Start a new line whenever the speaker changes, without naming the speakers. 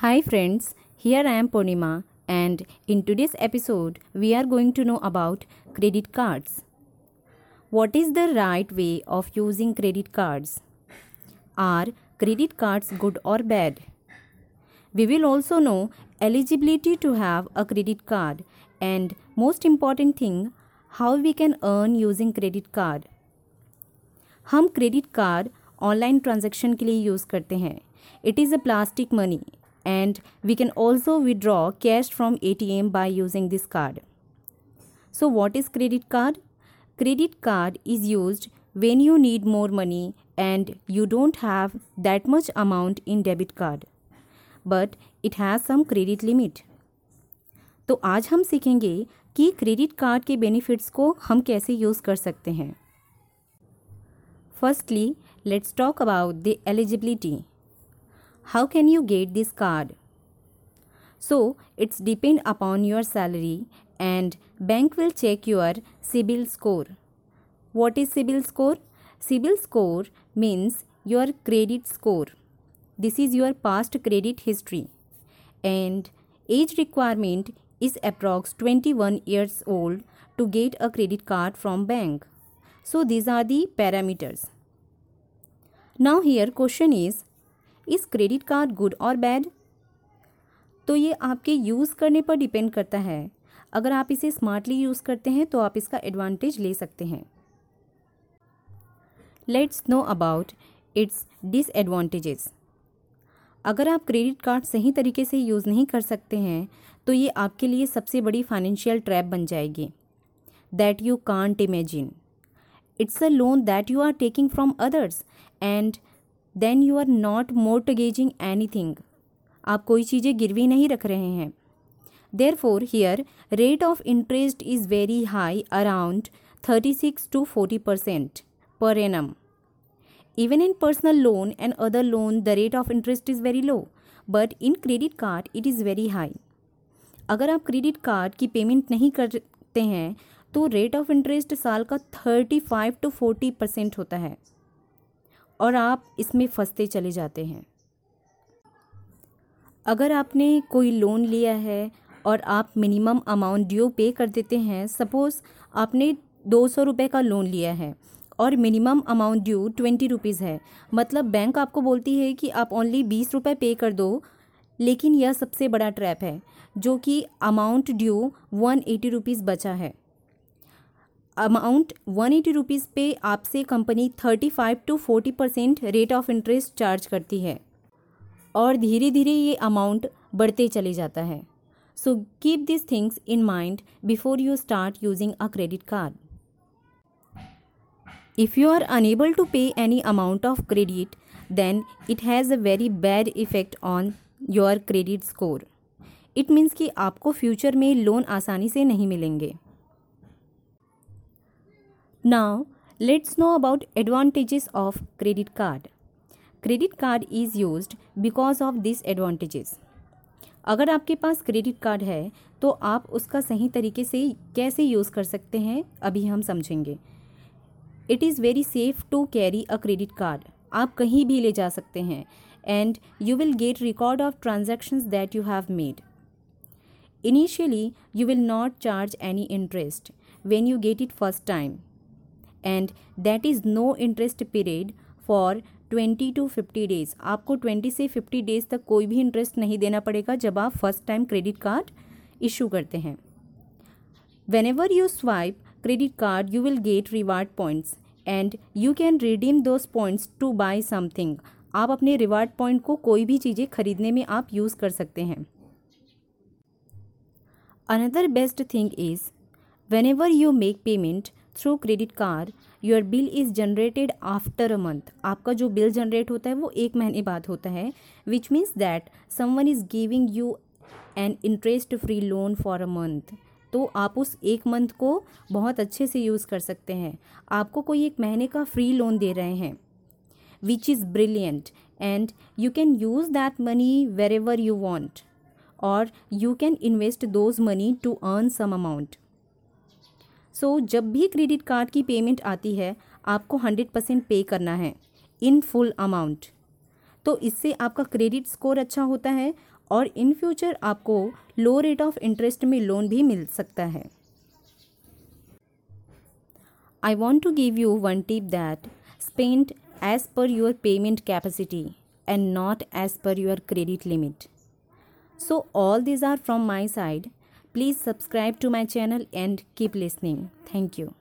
Hi friends, here I am Purnima and in today's episode we are going to know about credit cards. What is the right way of using credit cards? Are credit cards good or bad? We will also know eligibility to have a credit card and most important thing how we can earn using credit card. हम credit card online transaction के लिए use करते हैं it is a plastic money and we can also withdraw cash from ATM by using this card. So what is credit card? Credit card is used when you need more money and you don't have that much amount in debit card but it has some credit limit. तो आज हम सीखेंगे कि credit card के benefits को हम कैसे use कर सकते हैं firstly let's talk about the eligibility how can you get this card? So it's depend upon your salary and bank will check your CIBIL score. What is CIBIL score? CIBIL score means your credit score. This is your past credit history. And age requirement is approx 21 years old to get a credit card from bank. So these are the parameters. Now here question is is credit card good और bad? तो ये आपके use करने पर depend करता है। अगर आप इसे स्मार्टली यूज़ करते हैं तो आप इसका एडवांटेज ले सकते हैं। Let's know about its disadvantages. अगर आप क्रेडिट कार्ड सही तरीके से यूज़ नहीं कर सकते हैं तो ये आपके लिए सबसे बड़ी फाइनेंशियल ट्रैप बन जाएगी। That you can't imagine it's a loan that you are taking from others and then you are not mortgaging anything आप कोई चीज़ें गिरवी नहीं रख रहे हैं। Therefore here rate of interest is very high around thirty six to forty percent per annum even in personal loan and other loan, the rate of interest is very low, but in credit card, it is very high. अगर आप credit card की payment नहीं करते हैं तो rate of interest साल का thirty five to forty percent होता है। और आप इसमें फंसते चले जाते हैं। अगर आपने कोई लोन लिया है और आप मिनिमम अमाउंट ड्यू पे कर देते हैं सपोज़ आपने दो सौ रुपये का लोन लिया है और minimum amount due twenty rupees है मतलब बैंक आपको बोलती है कि आप ओनली बीस रुपये पे कर दो, लेकिन यह सबसे बड़ा ट्रैप है, जो कि amount due one eighty rupees बचा है। अमाउंट वन एटी रुपीज़ पे आपसे company thirty five to forty percent rate of interest charge करती है। और धीरे धीरे ये अमाउंट बढ़ते चले जाता है। So keep this things in mind before you start using a credit card if you are unable to pay any amount of credit then it has a very bad effect on your credit score it means कि आपको future में loan आसानी से नहीं मिलेंगे। Now, let's know about advantages of credit card. Credit card is used because of these advantages. अगर आपके पास credit card है तो आप उसका सही तरीके से कैसे यूज़ कर सकते हैं अभी हम समझेंगे it is very safe to carry a credit card आप कहीं भी ले जा सकते हैं and you will get record of transactions that you have made initially you will not charge any interest when you get it first time and that is no interest period for twenty to fifty days आपको twenty से fifty days तक कोई भी interest नहीं देना पड़ेगा जब आप first time credit card issue करते हैं। Whenever you swipe credit card you will get reward points and you can redeem those points to buy something आप अपने रिवार्ड पॉइंट को कोई भी चीज़ें खरीदने में आप यूज़ कर सकते हैं। Another best thing is whenever you make payment through credit card your bill is generated after a month आपका जो बिल जनरेट होता है वो एक महीने बाद होता है which means that someone is giving you an interest free loan for a month तो आप उस एक मंथ को बहुत अच्छे से यूज़ कर सकते हैं। आपको कोई एक महीने का फ्री लोन दे रहे हैं which is brilliant and you can use that money wherever you want और you can invest those money to earn some amount so so, जब भी क्रेडिट कार्ड की पेमेंट आती है आपको हंड्रेड परसेंट पे करना है इन फुल अमाउंट तो इससे आपका क्रेडिट स्कोर अच्छा होता है और इन फ्यूचर आपको लो रेट ऑफ़ इंटरेस्ट में लोन भी मिल सकता है. I want to give you one tip that spend as per your payment capacity and not as per your credit limit so all these are from my side Please subscribe to my channel and keep listening. Thank you.